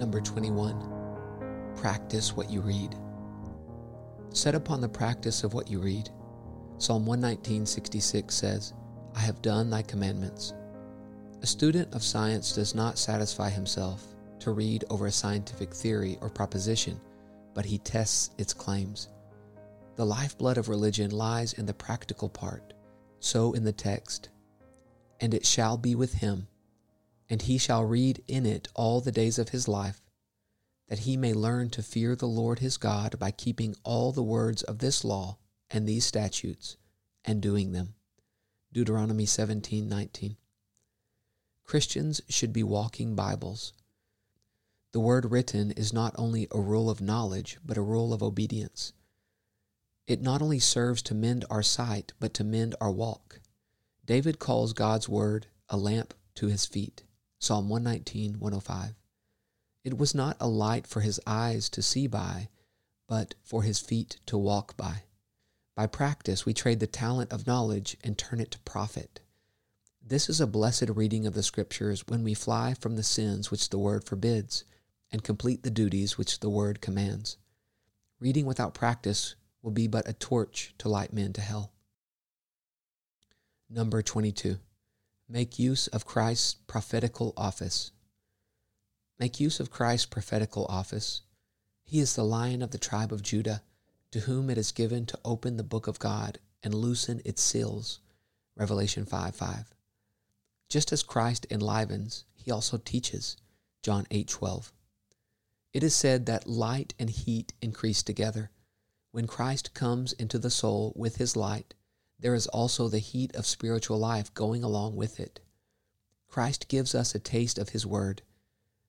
Number 21. Practice what you read. Set upon the practice of what you read. Psalm 119:66 says, I have done thy commandments. A student of science does not satisfy himself to read over a scientific theory or proposition, but he tests its claims. The lifeblood of religion lies in the practical part, so in the text. And it shall be with him, and he shall read in it all the days of his life, that he may learn to fear the Lord his God by keeping all the words of this law and these statutes, and doing them. Deuteronomy 17:19. Christians should be walking Bibles. The word written is not only a rule of knowledge, but a rule of obedience. It not only serves to mend our sight, but to mend our walk. David calls God's word a lamp to his feet. Psalm 119, 105. It was not a light for his eyes to see by, but for his feet to walk by. By practice, we trade the talent of knowledge and turn it to profit. This is a blessed reading of the Scriptures when we fly from the sins which the Word forbids and complete the duties which the Word commands. Reading without practice will be but a torch to light men to hell. Number 22. Make use of Christ's prophetical office. Make use of Christ's prophetical office. He is the lion of the tribe of Judah, to whom it is given to open the book of God and loosen its seals. Revelation 5 5. Just as Christ enlivens, he also teaches. John 8:12. It is said that light and heat increase together. When Christ comes into the soul with his light, there is also the heat of spiritual life going along with it. Christ gives us a taste of his word.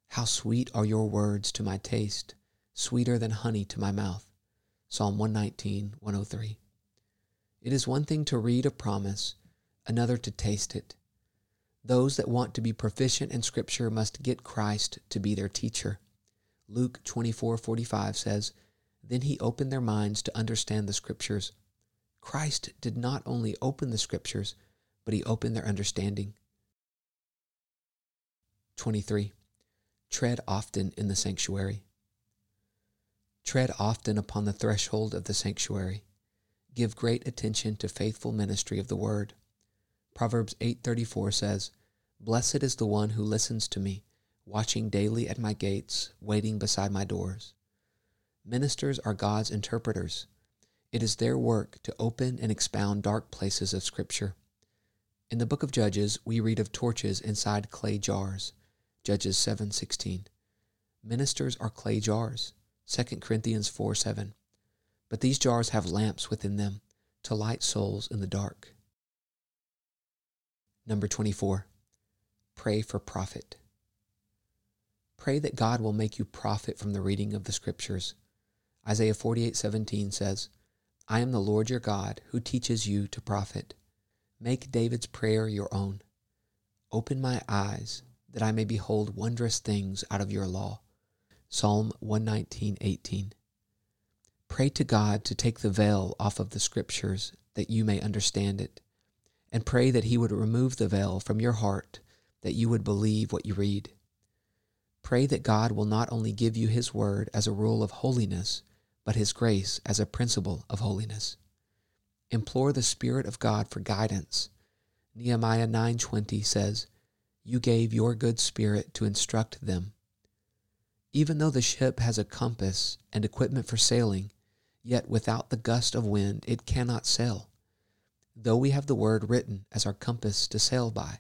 How sweet are your words to my taste, sweeter than honey to my mouth. Psalm 119, 103. It is one thing to read a promise, another to taste it. Those that want to be proficient in Scripture must get Christ to be their teacher. Luke 24:45 says, "Then he opened their minds to understand the Scriptures." Christ did not only open the Scriptures, but he opened their understanding. 23. Tread often in the sanctuary. Tread often upon the threshold of the sanctuary. Give great attention to faithful ministry of the word. Proverbs 8:34 says, "Blessed is the one who listens to me, watching daily at my gates, waiting beside my doors." Ministers are God's interpreters. It is their work to open and expound dark places of scripture. In the book of Judges, we read of torches inside clay jars. Judges 7:16. Ministers are clay jars. 2 Corinthians 4 7. But these jars have lamps within them to light souls in the dark. Number 24. Pray for profit. Pray that God will make you profit from the reading of the Scriptures. Isaiah 48:17 says, I am the Lord your God who teaches you to profit. Make David's prayer your own. Open my eyes that I may behold wondrous things out of your law. Psalm 119:18. Pray to God to take the veil off of the scriptures that you may understand it and pray that He would remove the veil from your heart, that you would believe what you read. Pray that God will not only give you His word as a rule of holiness, but His grace as a principle of holiness. Implore the Spirit of God for guidance. Nehemiah 9:20 says, "You gave your good spirit to instruct them." Even though the ship has a compass and equipment for sailing, yet without the gust of wind it cannot sail though we have the word written as our compass to sail by,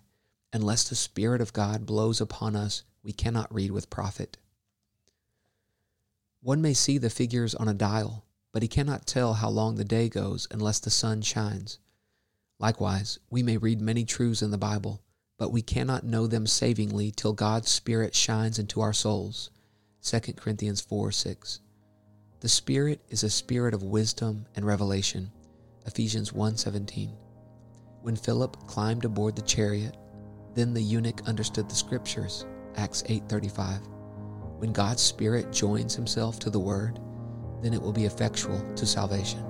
unless the Spirit of God blows upon us, we cannot read with profit. One may see the figures on a dial, but he cannot tell how long the day goes unless the sun shines. Likewise, we may read many truths in the Bible, but we cannot know them savingly till God's Spirit shines into our souls. 2 Corinthians 4 6. The Spirit is a spirit of wisdom and revelation Ephesians 1:17. When Philip climbed aboard the chariot, then the eunuch understood the scriptures. Acts 8:35. When God's spirit joins himself to the word, then it will be effectual to salvation.